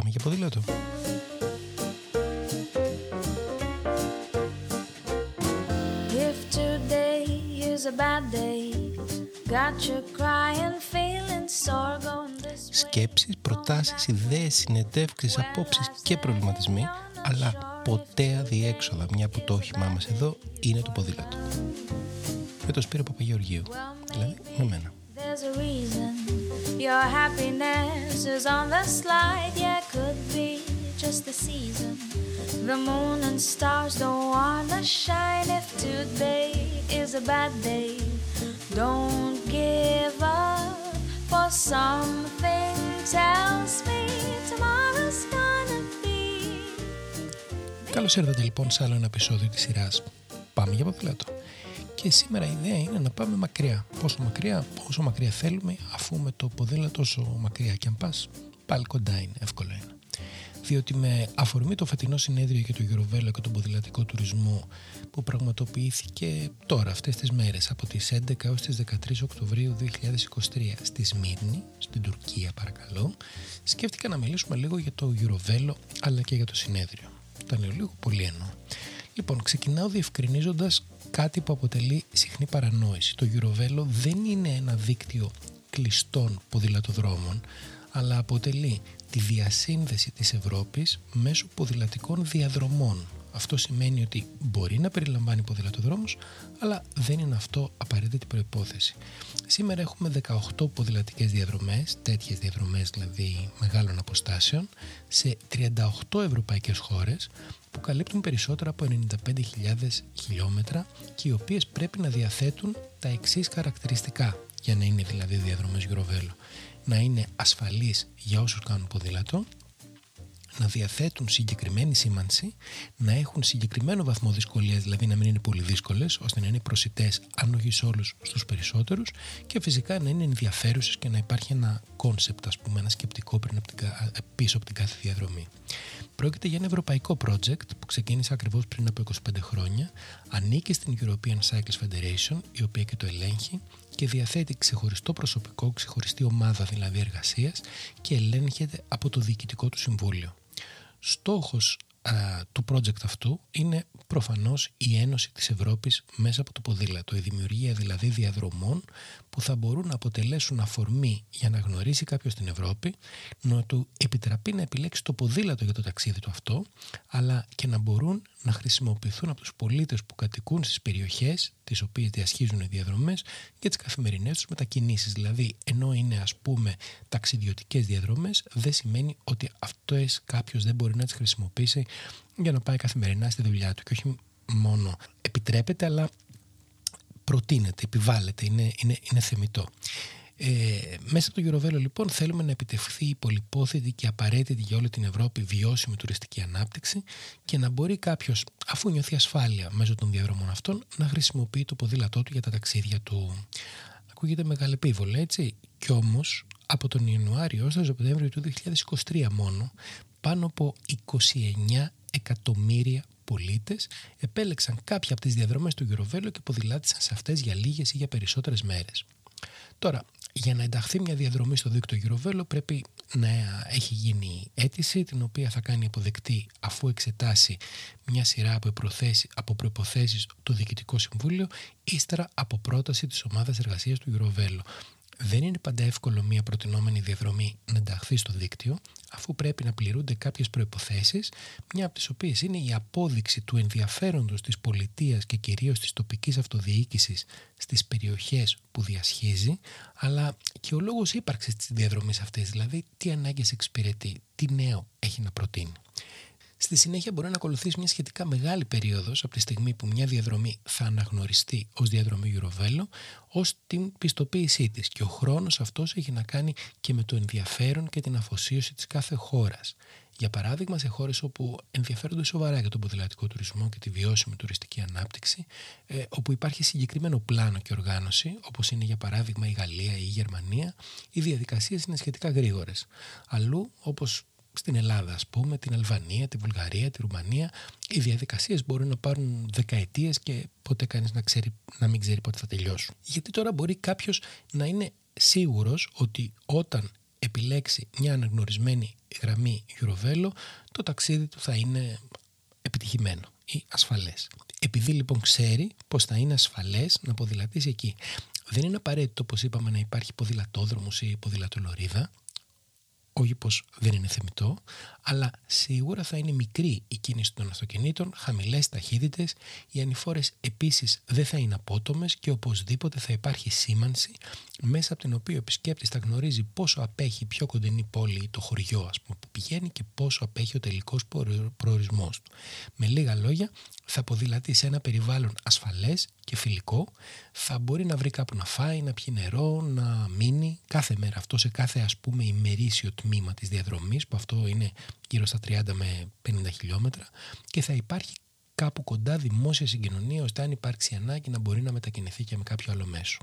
Πάμε για ποδήλατο. If today is a bad day, got you crying, feeling sore going this way. Σκέψεις, προτάσεις, ιδέες, συνεντεύξεις, απόψεις και προβληματισμοί, αλλά ποτέ αδιέξοδα, μια που το όχημά μας εδώ είναι το ποδήλατο. Με το Σπύρο Παπαγεωργίου, δηλαδή με μένα. There's a reason your happiness is on the slide. Yeah, could be just the season. The moon and stars don't wanna shine. If today is a bad day, don't give up. For something tells me tomorrow's gonna be. Καλώς ήρθατε λοιπόν σε άλλο ένα επεισόδιο της σειράς Πάμε για ποδήλατο. Και σήμερα η ιδέα είναι να πάμε μακριά. Πόσο μακριά, πόσο μακριά θέλουμε, αφού με το ποδήλατο όσο μακριά και αν πας, πάλι κοντά είναι, εύκολο είναι. Διότι με αφορμή το φετινό συνέδριο για το Eurovelo και τον ποδηλατικό τουρισμό που πραγματοποιήθηκε τώρα αυτές τις μέρες από τις 11 έως τις 13 Οκτωβρίου 2023 στη Σμύρνη, στην Τουρκία παρακαλώ, σκέφτηκα να μιλήσουμε λίγο για το Eurovelo αλλά και για το συνέδριο. Τα λέω λίγο πολύ εννοώ. Λοιπόν, ξεκινάω διευκρινίζοντας κάτι που αποτελεί συχνή παρανόηση. Το Eurovelo δεν είναι ένα δίκτυο κλειστών ποδηλατοδρόμων, αλλά αποτελεί τη διασύνδεση της Ευρώπης μέσω ποδηλατικών διαδρομών. Αυτό σημαίνει ότι μπορεί να περιλαμβάνει ποδηλατοδρόμους, αλλά δεν είναι αυτό απαραίτητη προϋπόθεση. Σήμερα έχουμε 18 ποδηλατικές διαδρομές, τέτοιες διαδρομές δηλαδή μεγάλων αποστάσεων, σε 38 ευρωπαϊκές χώρες, που καλύπτουν περισσότερα από 95.000 χιλιόμετρα και οι οποίες πρέπει να διαθέτουν τα εξής χαρακτηριστικά για να είναι δηλαδή διαδρομές Eurovelo. Να είναι ασφαλείς για όσους κάνουν ποδήλατο, να διαθέτουν συγκεκριμένη σήμανση, να έχουν συγκεκριμένο βαθμό δυσκολίας, δηλαδή να μην είναι πολύ δύσκολες, ώστε να είναι προσιτές, αν όχι σε όλους, στους περισσότερους, και φυσικά να είναι ενδιαφέρουσες και να υπάρχει ένα concept, ας πούμε, ένα σκεπτικό πριν από την, πίσω από την κάθε διαδρομή. Πρόκειται για ένα ευρωπαϊκό project που ξεκίνησε ακριβώς πριν από 25 χρόνια, ανήκει στην European Cycles Federation, η οποία και το ελέγχει και διαθέτει ξεχωριστό προσωπικό, ξεχωριστή ομάδα δηλαδή εργασίας και ελέγχεται από το διοικητικό του συμβούλιο. Στόχος του project αυτού είναι προφανώς η ένωση της Ευρώπης μέσα από το ποδήλατο, η δημιουργία δηλαδή διαδρομών που θα μπορούν να αποτελέσουν αφορμή για να γνωρίσει κάποιος την Ευρώπη, να του επιτραπεί να επιλέξει το ποδήλατο για το ταξίδι του αυτό, αλλά και να μπορούν να χρησιμοποιηθούν από τους πολίτες που κατοικούν στις περιοχές τις οποίες διασχίζουν οι διαδρομές για τις καθημερινές τους μετακινήσεις. Δηλαδή, ενώ είναι ας πούμε ταξιδιωτικές διαδρομές, δεν σημαίνει ότι αυτές κάποιος δεν μπορεί να τις χρησιμοποιήσει για να πάει καθημερινά στη δουλειά του. Και όχι μόνο επιτρέπεται, αλλά προτείνεται, επιβάλλεται, είναι, είναι, είναι θεμητό. Ε, μέσα από το Eurovelo λοιπόν θέλουμε να επιτευχθεί η πολυπόθετη και απαραίτητη για όλη την Ευρώπη βιώσιμη τουριστική ανάπτυξη και να μπορεί κάποιος, αφού νιώθει ασφάλεια μέσω των διαδρομών αυτών, να χρησιμοποιεί το ποδήλατό του για τα ταξίδια του. Ακούγεται μεγαλεπίβολο έτσι, κι όμως από τον Ιανουάριο έως τον Σεπτέμβριο του 2023 μόνο πάνω από 29 εκατομμύρια πολίτες επέλεξαν κάποια από τις διαδρομές του Eurovelo και ποδηλάτησαν σε αυτές για λίγες ή για περισσότερες μέρες. Τώρα, για να ενταχθεί μια διαδρομή στο δίκτυο Eurovelo πρέπει να έχει γίνει αίτηση την οποία θα κάνει αποδεκτή αφού εξετάσει μια σειρά από, από προϋποθέσεις το Διοικητικό Συμβούλιο ύστερα από πρόταση της ομάδας εργασίας του Eurovelo δεν είναι πάντα εύκολο μια προτινόμενη διαδρομή να ενταχθεί στο δίκτυο, αφού πρέπει να πληρούνται κάποιες προποθέσει, μια από τις οποίες είναι η απόδειξη του ενδιαφέροντος της πολιτείας και κυρίως της τοπικής αυτοδιοίκησης στις περιοχές που διασχίζει, αλλά και ο λόγος ύπαρξης της διαδρομής αυτής, δηλαδή τι ανάγκες εξυπηρετεί, τι νέο έχει να προτείνει. Στη συνέχεια μπορεί να ακολουθήσει μια σχετικά μεγάλη περίοδος από τη στιγμή που μια διαδρομή θα αναγνωριστεί ως διαδρομή Eurovelo ως την πιστοποίησή της. Και ο χρόνος αυτός έχει να κάνει και με το ενδιαφέρον και την αφοσίωση της κάθε χώρας. Για παράδειγμα, σε χώρες όπου ενδιαφέρονται σοβαρά για τον ποδηλατικό τουρισμό και τη βιώσιμη τουριστική ανάπτυξη, ε, όπου υπάρχει συγκεκριμένο πλάνο και οργάνωση, όπως είναι για παράδειγμα η Γαλλία ή η Γερμανία, οι διαδικασίες είναι σχετικά γρήγορες. Αλλού, όπως στην Ελλάδα, ας πούμε, την Αλβανία, τη Βουλγαρία, τη Ρουμανία, οι διαδικασίες μπορούν να πάρουν δεκαετίες και ποτέ κανείς να, ξέρει, να μην ξέρει πότε θα τελειώσουν. Γιατί τώρα μπορεί κάποιος να είναι σίγουρος ότι όταν επιλέξει μια αναγνωρισμένη γραμμή Eurovelo, το ταξίδι του θα είναι επιτυχημένο ή ασφαλές. Επειδή λοιπόν ξέρει πως θα είναι ασφαλές να ποδηλατήσει εκεί. Δεν είναι απαραίτητο, όπως είπαμε, να υπάρχει ποδηλατόδρομος ή ποδηλατολωρίδα, όχι πως δεν είναι θεμητό, αλλά σίγουρα θα είναι μικρή η κίνηση των αυτοκινήτων, χαμηλές ταχύτητες, οι ανηφόρες επίσης δεν θα είναι απότομες και οπωσδήποτε θα υπάρχει σήμανση μέσα από την οποία ο επισκέπτης θα γνωρίζει πόσο απέχει η πιο κοντινή πόλη ή το χωριό ας πούμε, που πηγαίνει και πόσο απέχει ο τελικός προορισμός του. Με λίγα λόγια, θα ποδηλατεί σε ένα περιβάλλον ασφαλές και φιλικό, θα μπορεί να βρει κάπου να φάει, να πιει νερό, να μείνει κάθε μέρα αυτό σε κάθε ας πούμε ημερήσιο τμήμα της διαδρομής που αυτό είναι γύρω στα 30 με 50 χιλιόμετρα και θα υπάρχει κάπου κοντά δημόσια συγκοινωνία ώστε αν υπάρξει ανάγκη να μπορεί να μετακινηθεί και με κάποιο άλλο μέσο.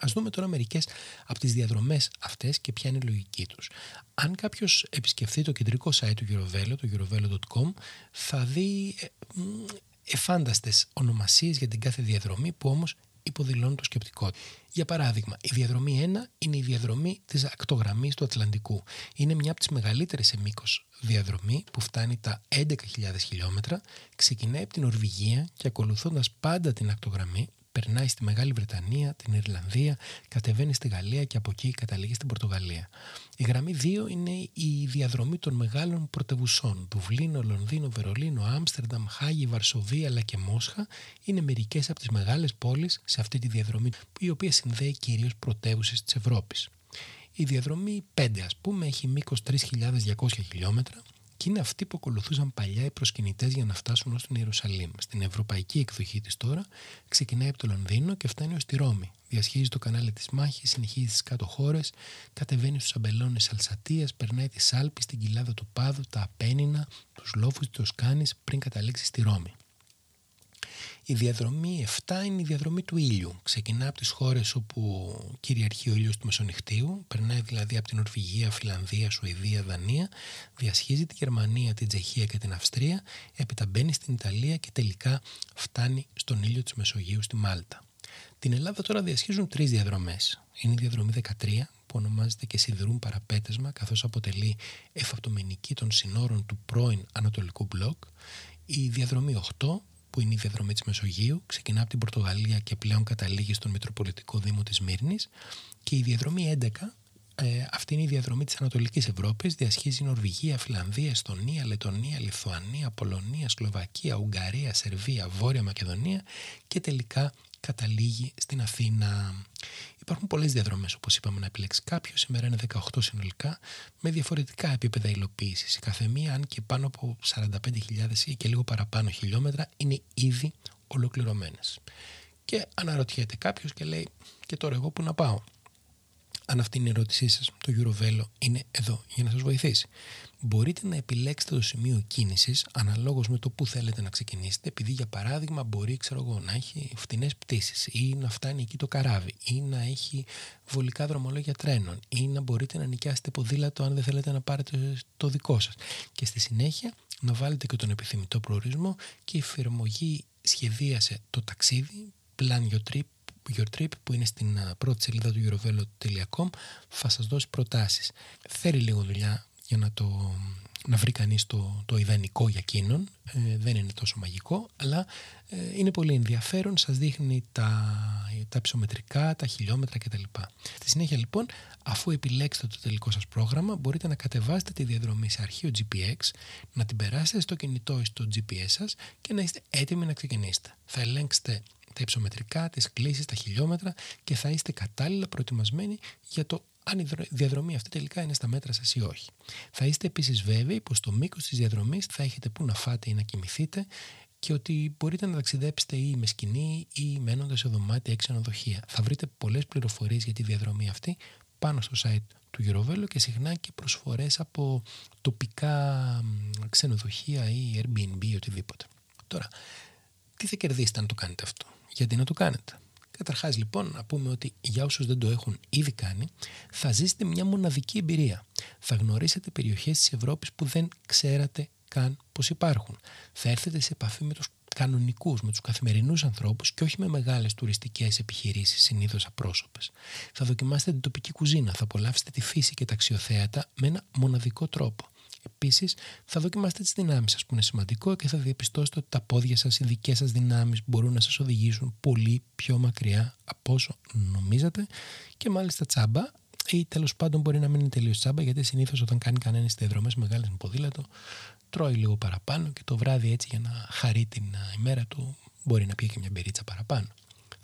Ας δούμε τώρα μερικές από τις διαδρομές αυτές και ποια είναι η λογική τους. Αν κάποιος επισκεφθεί το κεντρικό site του Eurovelo, το eurovelo.com, θα δει ε, εφάνταστες ονομασίες για την κάθε διαδρομή που όμως υποδηλώνουν το σκεπτικό. Για παράδειγμα, η διαδρομή 1 είναι η διαδρομή της ακτογραμμής του Ατλαντικού. Είναι μια από τις μεγαλύτερες σε μήκος διαδρομή που φτάνει τα 11.000 χιλιόμετρα, ξεκινάει από την Ορβηγία και ακολουθώντας πάντα την ακτογραμμή περνάει στη Μεγάλη Βρετανία, την Ιρλανδία, κατεβαίνει στη Γαλλία και από εκεί καταλήγει στην Πορτογαλία. Η γραμμή 2 είναι η διαδρομή των μεγάλων πρωτευουσών. Δουβλίνο, Λονδίνο, Βερολίνο, Άμστερνταμ, Χάγη, Βαρσοβία αλλά και Μόσχα είναι μερικές από τις μεγάλες πόλεις σε αυτή τη διαδρομή, η οποία συνδέει κυρίως πρωτεύουσες της Ευρώπης. Η διαδρομή 5, ας πούμε, έχει μήκος 3.200 χιλιόμετρα και είναι αυτοί που ακολουθούσαν παλιά οι προσκυνητές για να φτάσουν ως την Ιερουσαλήμ. Στην ευρωπαϊκή εκδοχή της τώρα ξεκινάει από το Λονδίνο και φτάνει ως τη Ρώμη. Διασχίζει το κανάλι της Μάχης, συνεχίζει στι κάτω χώρες, κατεβαίνει στους αμπελώνες Αλσατίας, περνάει τη Σάλπη, την κοιλάδα του Πάδου, τα Απένινα, τους λόφους τη Τοσκάνη πριν καταλήξει στη Ρώμη. Η διαδρομή 7 είναι η διαδρομή του ήλιου. Ξεκινά από τις χώρες όπου κυριαρχεί ο ήλιος του Μεσονυχτίου, περνάει δηλαδή από την Ορβηγία, Φιλανδία, Σουηδία, Δανία, διασχίζει τη Γερμανία, την Τσεχία και την Αυστρία, έπειτα μπαίνει στην Ιταλία και τελικά φτάνει στον ήλιο της Μεσογείου στη Μάλτα. Την Ελλάδα τώρα διασχίζουν τρεις διαδρομές. Είναι η διαδρομή 13 που ονομάζεται και σιδηρούν παραπέτεσμα καθώς αποτελεί εφαπτομενική των συνόρων του πρώην Ανατολικού Μπλοκ, η διαδρομή 8 που είναι η διαδρομή της Μεσογείου, ξεκινά από την Πορτογαλία και πλέον καταλήγει στον Μητροπολιτικό Δήμο της Μύρνης. Και η διαδρομή 11 ε, αυτή είναι η διαδρομή της Ανατολικής Ευρώπης, διασχίζει Νορβηγία, Φιλανδία, Εστονία, Λετωνία, Λιθουανία, Πολωνία, Σλοβακία, Ουγγαρία, Σερβία, Βόρεια Μακεδονία και τελικά καταλήγει στην Αθήνα. Υπάρχουν πολλές διαδρομές, όπως είπαμε, να επιλέξει κάποιος. Σήμερα είναι 18 συνολικά, με διαφορετικά επίπεδα υλοποίησης. Η καθεμία, αν και πάνω από 45.000 ή και λίγο παραπάνω χιλιόμετρα, είναι ήδη ολοκληρωμένες. Και αναρωτιέται κάποιος και λέει, και τώρα εγώ που να πάω; Αν αυτή είναι η ερώτησή σας, το Eurovelo είναι εδώ για να σας βοηθήσει μπορείτε να επιλέξετε το σημείο κίνησης αναλόγως με το που θέλετε να ξεκινήσετε, επειδή για παράδειγμα μπορεί ξέρω εγώ, να έχει φτηνές πτήσεις ή να φτάνει εκεί το καράβι ή να έχει βολικά δρομολόγια τρένων ή να μπορείτε να νοικιάσετε ποδήλατο αν δεν θέλετε να πάρετε το δικό σας. Και στη συνέχεια να βάλετε και τον επιθυμητό προορισμό και η εφαρμογή σχεδίασε το ταξίδι, plan your trip, your trip που είναι στην πρώτη σελίδα του eurovelo.com θα σας δώσει προτάσεις. Θέλει λίγο δουλειά για να, το, να βρει κανείς το, το ιδανικό για εκείνον. Ε, δεν είναι τόσο μαγικό, αλλά ε, είναι πολύ ενδιαφέρον, σας δείχνει τα, τα ψωμετρικά, τα χιλιόμετρα κτλ. Στη συνέχεια λοιπόν, αφού επιλέξετε το τελικό σας πρόγραμμα, μπορείτε να κατεβάσετε τη διαδρομή σε αρχείο GPX, να την περάσετε στο κινητό ή στο GPS σας και να είστε έτοιμοι να ξεκινήσετε. Θα ελέγξετε τα υψομετρικά, τις κλήσεις, τα χιλιόμετρα και θα είστε κατάλληλα προετοιμασμένοι για το αν η διαδρομή αυτή τελικά είναι στα μέτρα σας ή όχι. Θα είστε επίσης βέβαιοι πως στο μήκος της διαδρομής θα έχετε που να φάτε ή να κοιμηθείτε και ότι μπορείτε να ταξιδέψετε ή με σκηνή ή μένοντας σε δωμάτια ή ξενοδοχεία. Θα βρείτε πολλές πληροφορίες για τη διαδρομή αυτή πάνω στο site του Eurovelo και συχνά και προσφορές από τοπικά ξενοδοχεία ή Airbnb ή οτιδήποτε. Τώρα, τι θα κερδίσετε αν το κάνετε αυτό; Γιατί να το κάνετε. Καταρχάς, λοιπόν, να πούμε ότι για όσους δεν το έχουν ήδη κάνει, θα ζήσετε μια μοναδική εμπειρία. Θα γνωρίσετε περιοχές της Ευρώπης που δεν ξέρατε καν πως υπάρχουν. Θα έρθετε σε επαφή με τους κανονικούς, με τους καθημερινούς ανθρώπους και όχι με μεγάλες τουριστικές επιχειρήσεις συνήθως απρόσωπες. Θα δοκιμάσετε την τοπική κουζίνα, θα απολαύσετε τη φύση και τα αξιοθέατα με ένα μοναδικό τρόπο. Επίσης, θα δοκιμάσετε τις δυνάμεις σας, που είναι σημαντικό και θα διαπιστώσετε ότι τα πόδια σας, οι δικές σας δυνάμεις μπορούν να σας οδηγήσουν πολύ πιο μακριά από όσο νομίζατε και μάλιστα τσάμπα ή τέλος πάντων μπορεί να μην είναι τελείως τσάμπα γιατί συνήθως όταν κάνει κανένας διαδρομές μεγάλε με ποδήλατο τρώει λίγο παραπάνω και το βράδυ έτσι για να χαρεί την ημέρα του μπορεί να πιει και μια μπερίτσα παραπάνω.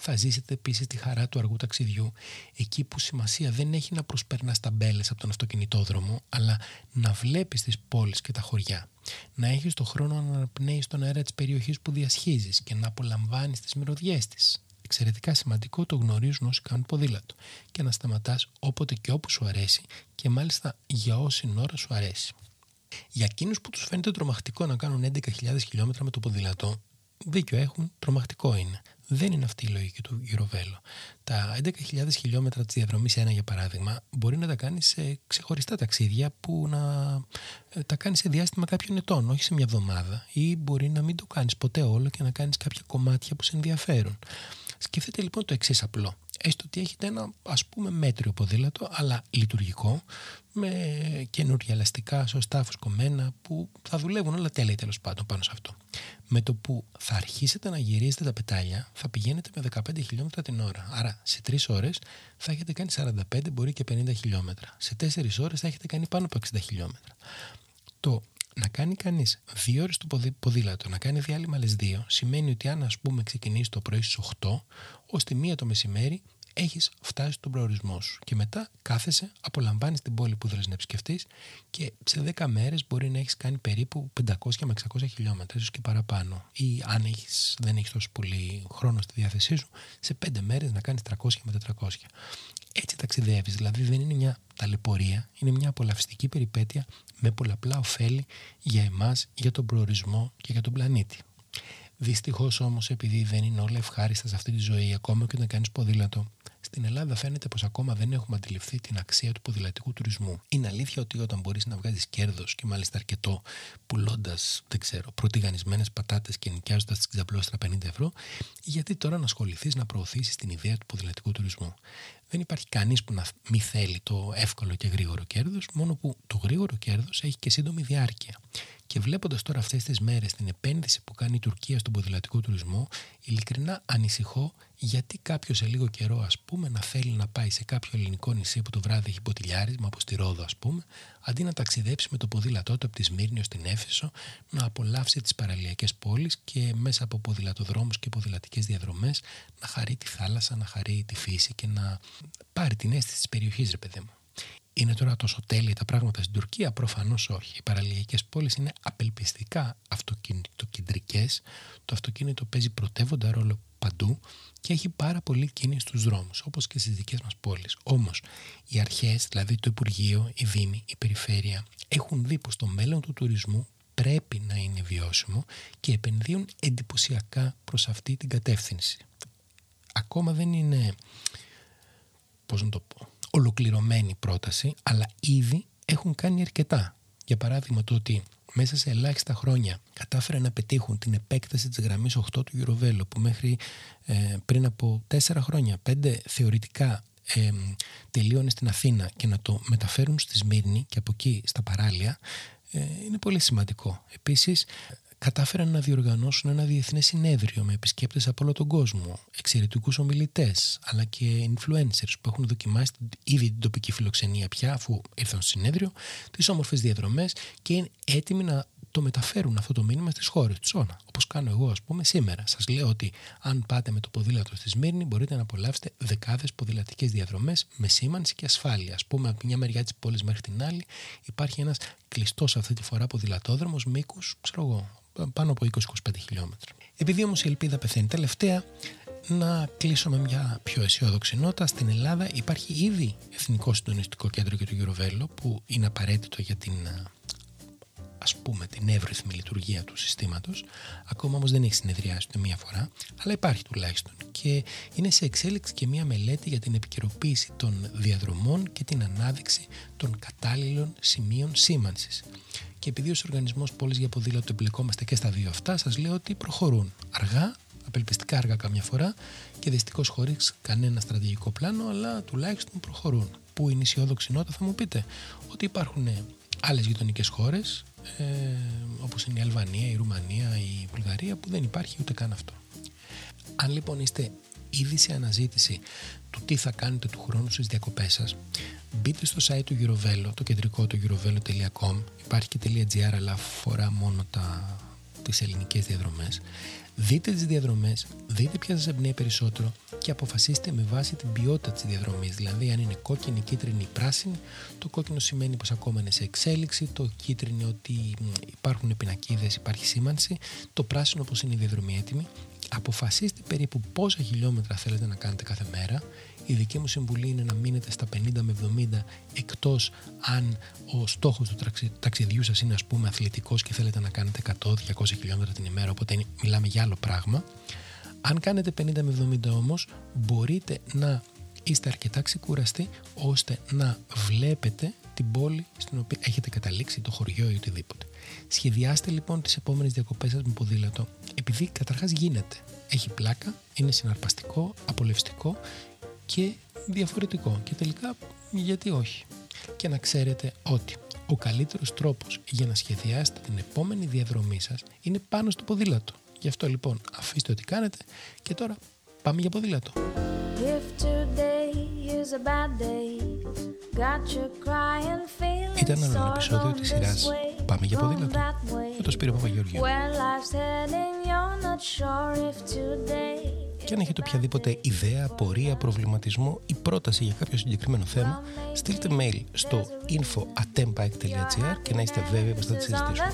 Θα ζήσετε επίσης τη χαρά του αργού ταξιδιού, εκεί που σημασία δεν έχει να προσπερνάς ταμπέλες από τον αυτοκινητόδρομο, αλλά να βλέπεις τις πόλεις και τα χωριά. Να έχεις το χρόνο να αναπνέεις τον αέρα της περιοχής που διασχίζεις και να απολαμβάνεις τις μυρωδιές της. Εξαιρετικά σημαντικό το γνωρίζουν όσοι κάνουν ποδήλατο και να σταματάς όποτε και όπου σου αρέσει και μάλιστα για όση ώρα σου αρέσει. Για εκείνους που τους φαίνεται τρομακτικό να κάνουν 11.000 χιλιόμετρα με το ποδήλατο, δίκιο έχουν, τρομακτικό είναι. Δεν είναι αυτή η λογική του Eurovelo. Τα 11.000 χιλιόμετρα της διαδρομής ένα, για παράδειγμα, μπορεί να τα κάνεις σε ξεχωριστά ταξίδια που να ε, τα κάνεις σε διάστημα κάποιων ετών, όχι σε μια εβδομάδα. Ή μπορεί να μην το κάνεις ποτέ όλο και να κάνεις κάποια κομμάτια που σε ενδιαφέρουν. Σκεφτείτε λοιπόν το εξής απλό. Έστω ότι έχετε ένα ας πούμε μέτριο ποδήλατο, αλλά λειτουργικό, με καινούργια ελαστικά, σωστά φουσκωμένα, που θα δουλεύουν όλα τέλεια τέλος πάντων πάνω σε αυτό. Με το που θα αρχίσετε να γυρίζετε τα πετάλια, θα πηγαίνετε με 15 χιλιόμετρα την ώρα. Άρα σε 3 ώρες θα έχετε κάνει 45, μπορεί και 50 χιλιόμετρα. Σε 4 ώρες θα έχετε κάνει πάνω από 60 χιλιόμετρα. Το να κάνει κανείς δύο ώρες το ποδήλατο, να κάνει διάλειμμα άλλε δύο, σημαίνει ότι αν ας πούμε ξεκινήσει το πρωί στις 8, ως τη μία το μεσημέρι έχεις φτάσει στον προορισμό σου. Και μετά κάθεσαι, απολαμβάνεις την πόλη που θέλεις να επισκεφτείς και σε 10 μέρες μπορεί να έχεις κάνει περίπου 500 με 600 χιλιόμετρα, ίσως και παραπάνω. Ή αν έχεις, δεν έχεις τόσο πολύ χρόνο στη διάθεσή σου, σε 5 μέρες να κάνεις 300 με 400. Έτσι ταξιδεύεις, δηλαδή δεν είναι μια ταλαιπωρία, είναι μια απολαυστική περιπέτεια με πολλαπλά ωφέλη για εμάς, για τον προορισμό και για τον πλανήτη. Δυστυχώς όμως, επειδή δεν είναι όλα ευχάριστα σε αυτή τη ζωή, ακόμα και όταν κάνεις ποδήλατο, στην Ελλάδα φαίνεται πως ακόμα δεν έχουμε αντιληφθεί την αξία του ποδηλατικού τουρισμού. Είναι αλήθεια ότι όταν μπορείς να βγάζεις κέρδος και μάλιστα αρκετό, πουλώντας, δεν ξέρω, πρωτηγανισμένες πατάτες και νοικιάζοντας τις ξαπλώστρα 50 ευρώ, γιατί τώρα να ασχοληθείς να προωθήσεις την ιδέα του ποδηλατικού τουρισμού; Δεν υπάρχει κανείς που να μην θέλει το εύκολο και γρήγορο κέρδος, μόνο που το γρήγορο κέρδος έχει και σύντομη διάρκεια. Και βλέποντας τώρα αυτές τις μέρες την επένδυση που κάνει η Τουρκία στον ποδηλατικό τουρισμό, ειλικρινά ανησυχώ γιατί κάποιος σε λίγο καιρό, ας πούμε, να θέλει να πάει σε κάποιο ελληνικό νησί που το βράδυ έχει ποτηλιάρισμα, όπως τη Ρόδο, ας πούμε, αντί να ταξιδέψει με το ποδήλατό του από τη Σμύρνη ως την Έφεσο, να απολαύσει τις παραλιακές πόλεις και μέσα από ποδηλατοδρόμους και ποδηλατικές διαδρομές να χαρεί τη θάλασσα, να χαρεί τη φύση και να πάρει την αίσθηση της περιοχής, ρε παιδί μου. Είναι τώρα τόσο τέλεια τα πράγματα στην Τουρκία, προφανώς όχι. Οι παραλιακές πόλεις είναι απελπιστικά αυτοκινητοκεντρικές. Το αυτοκίνητο παίζει πρωτεύοντα ρόλο παντού και έχει πάρα πολύ κίνηση στους δρόμους, όπως και στις δικές μας πόλεις. Όμως, οι αρχές, δηλαδή το Υπουργείο, η Δήμη, η Περιφέρεια, έχουν δει πως το μέλλον του τουρισμού πρέπει να είναι βιώσιμο και επενδύουν εντυπωσιακά προς αυτή την κατεύθυνση. Ακόμα δεν είναι, πώς να το πω, ολοκληρωμένη πρόταση, αλλά ήδη έχουν κάνει αρκετά. Για παράδειγμα το ότι μέσα σε ελάχιστα χρόνια κατάφεραν να πετύχουν την επέκταση της γραμμής 8 του Eurovelo που μέχρι ε, πριν από 4 χρόνια, 5 θεωρητικά ε, τελείωνε στην Αθήνα και να το μεταφέρουν στη Σμύρνη και από εκεί στα παράλια ε, είναι πολύ σημαντικό. Επίσης κατάφεραν να διοργανώσουν ένα διεθνές συνέδριο με επισκέπτες από όλο τον κόσμο, εξαιρετικούς ομιλητές, αλλά και influencers που έχουν δοκιμάσει ήδη την τοπική φιλοξενία πια αφού ήρθαν στο συνέδριο, τις όμορφες διαδρομές και είναι έτοιμοι να το μεταφέρουν αυτό το μήνυμα στις χώρες τους Όνα. Όπως κάνω εγώ, ας πούμε, σήμερα. Σας λέω ότι αν πάτε με το ποδήλατο στη Σμύρνη, μπορείτε να απολαύσετε δεκάδες ποδηλατικές διαδρομές με σήμανση και ασφάλεια. Α πούμε, από μια μεριά της πόλης μέχρι την άλλη υπάρχει ένας κλειστός αυτή τη φορά ποδηλατόδρομος μήκους, ξέρω εγώ, πάνω από 20-25 χιλιόμετρα. Επειδή όμως η ελπίδα πεθαίνει τελευταία, να κλείσω με μια πιο αισιόδοξη νότα. Στην Ελλάδα υπάρχει ήδη Εθνικό Συντονιστικό Κέντρο για το Γεροβέλο που είναι απαραίτητο για την ας πούμε την εύρυθμη λειτουργία του συστήματος ακόμα όμως δεν έχει συνεδριάσει ούτε μία φορά αλλά υπάρχει τουλάχιστον και είναι σε εξέλιξη και μία μελέτη για την επικαιροποίηση των διαδρομών και την ανάδειξη των κατάλληλων σημείων σήμανσης Και επειδή ω οργανισμό πόλης για ποδήλατο εμπλεκόμαστε και στα δύο αυτά, σας λέω ότι προχωρούν αργά, απελπιστικά αργά καμιά φορά και δυστυχώς χωρίς κανένα στρατηγικό πλάνο, αλλά τουλάχιστον προχωρούν. Πού είναι η αισιόδοξη νότα, θα μου πείτε, ότι υπάρχουν άλλες γειτονικές χώρες, ε, όπως είναι η Αλβανία, η Ρουμανία, η Βουλγαρία, που δεν υπάρχει ούτε καν αυτό. Αν λοιπόν είστε ήδη σε αναζήτηση του τι θα κάνετε του χρόνου στις διακοπές σας, μπείτε στο site του Eurovelo, το κεντρικό του eurovelo.com, υπάρχει και .gr αλλά αφορά μόνο τα, τις ελληνικές διαδρομές. Δείτε τις διαδρομές, δείτε ποια σας εμπνέει περισσότερο και αποφασίστε με βάση την ποιότητα της διαδρομής. Δηλαδή αν είναι κόκκινη, κίτρινη ή πράσινη, το κόκκινο σημαίνει πως ακόμα είναι σε εξέλιξη, το κίτρινο ότι υπάρχουν πινακίδες, υπάρχει σήμανση, το πράσινο πως είναι η διαδρομή έτοιμη αποφασίστε περίπου πόσα χιλιόμετρα θέλετε να κάνετε κάθε μέρα. Η δική μου συμβουλή είναι να μείνετε στα 50 με 70 εκτός αν ο στόχος του ταξιδιού σας είναι ας πούμε αθλητικός και θέλετε να κάνετε 100-200 χιλιόμετρα την ημέρα οπότε μιλάμε για άλλο πράγμα. Αν κάνετε 50 με 70 όμως μπορείτε να είστε αρκετά ξεκουραστοί ώστε να βλέπετε την πόλη στην οποία έχετε καταλήξει, το χωριό ή οτιδήποτε. Σχεδιάστε λοιπόν τις επόμενες διακοπές σας με ποδήλατο επειδή καταρχάς γίνεται. Έχει πλάκα, είναι συναρπαστικό, απολευστικό και διαφορετικό και τελικά γιατί όχι. Και να ξέρετε ότι ο καλύτερος τρόπος για να σχεδιάσετε την επόμενη διαδρομή σας είναι πάνω στο ποδήλατο. Γι' αυτό λοιπόν αφήστε ό,τι κάνετε και τώρα πάμε για ποδήλατο. Ήταν ένα επεισόδιο της σειράς Πάμε για ποδήλατο με το Σπύρο Παπαγεωργίου. Και αν έχετε οποιαδήποτε ιδέα, πορεία, προβληματισμό ή πρόταση για κάποιο συγκεκριμένο θέμα, στείλτε mail στο info.atempike.gr και να είστε βέβαιοι πως θα τη συζητήσουμε.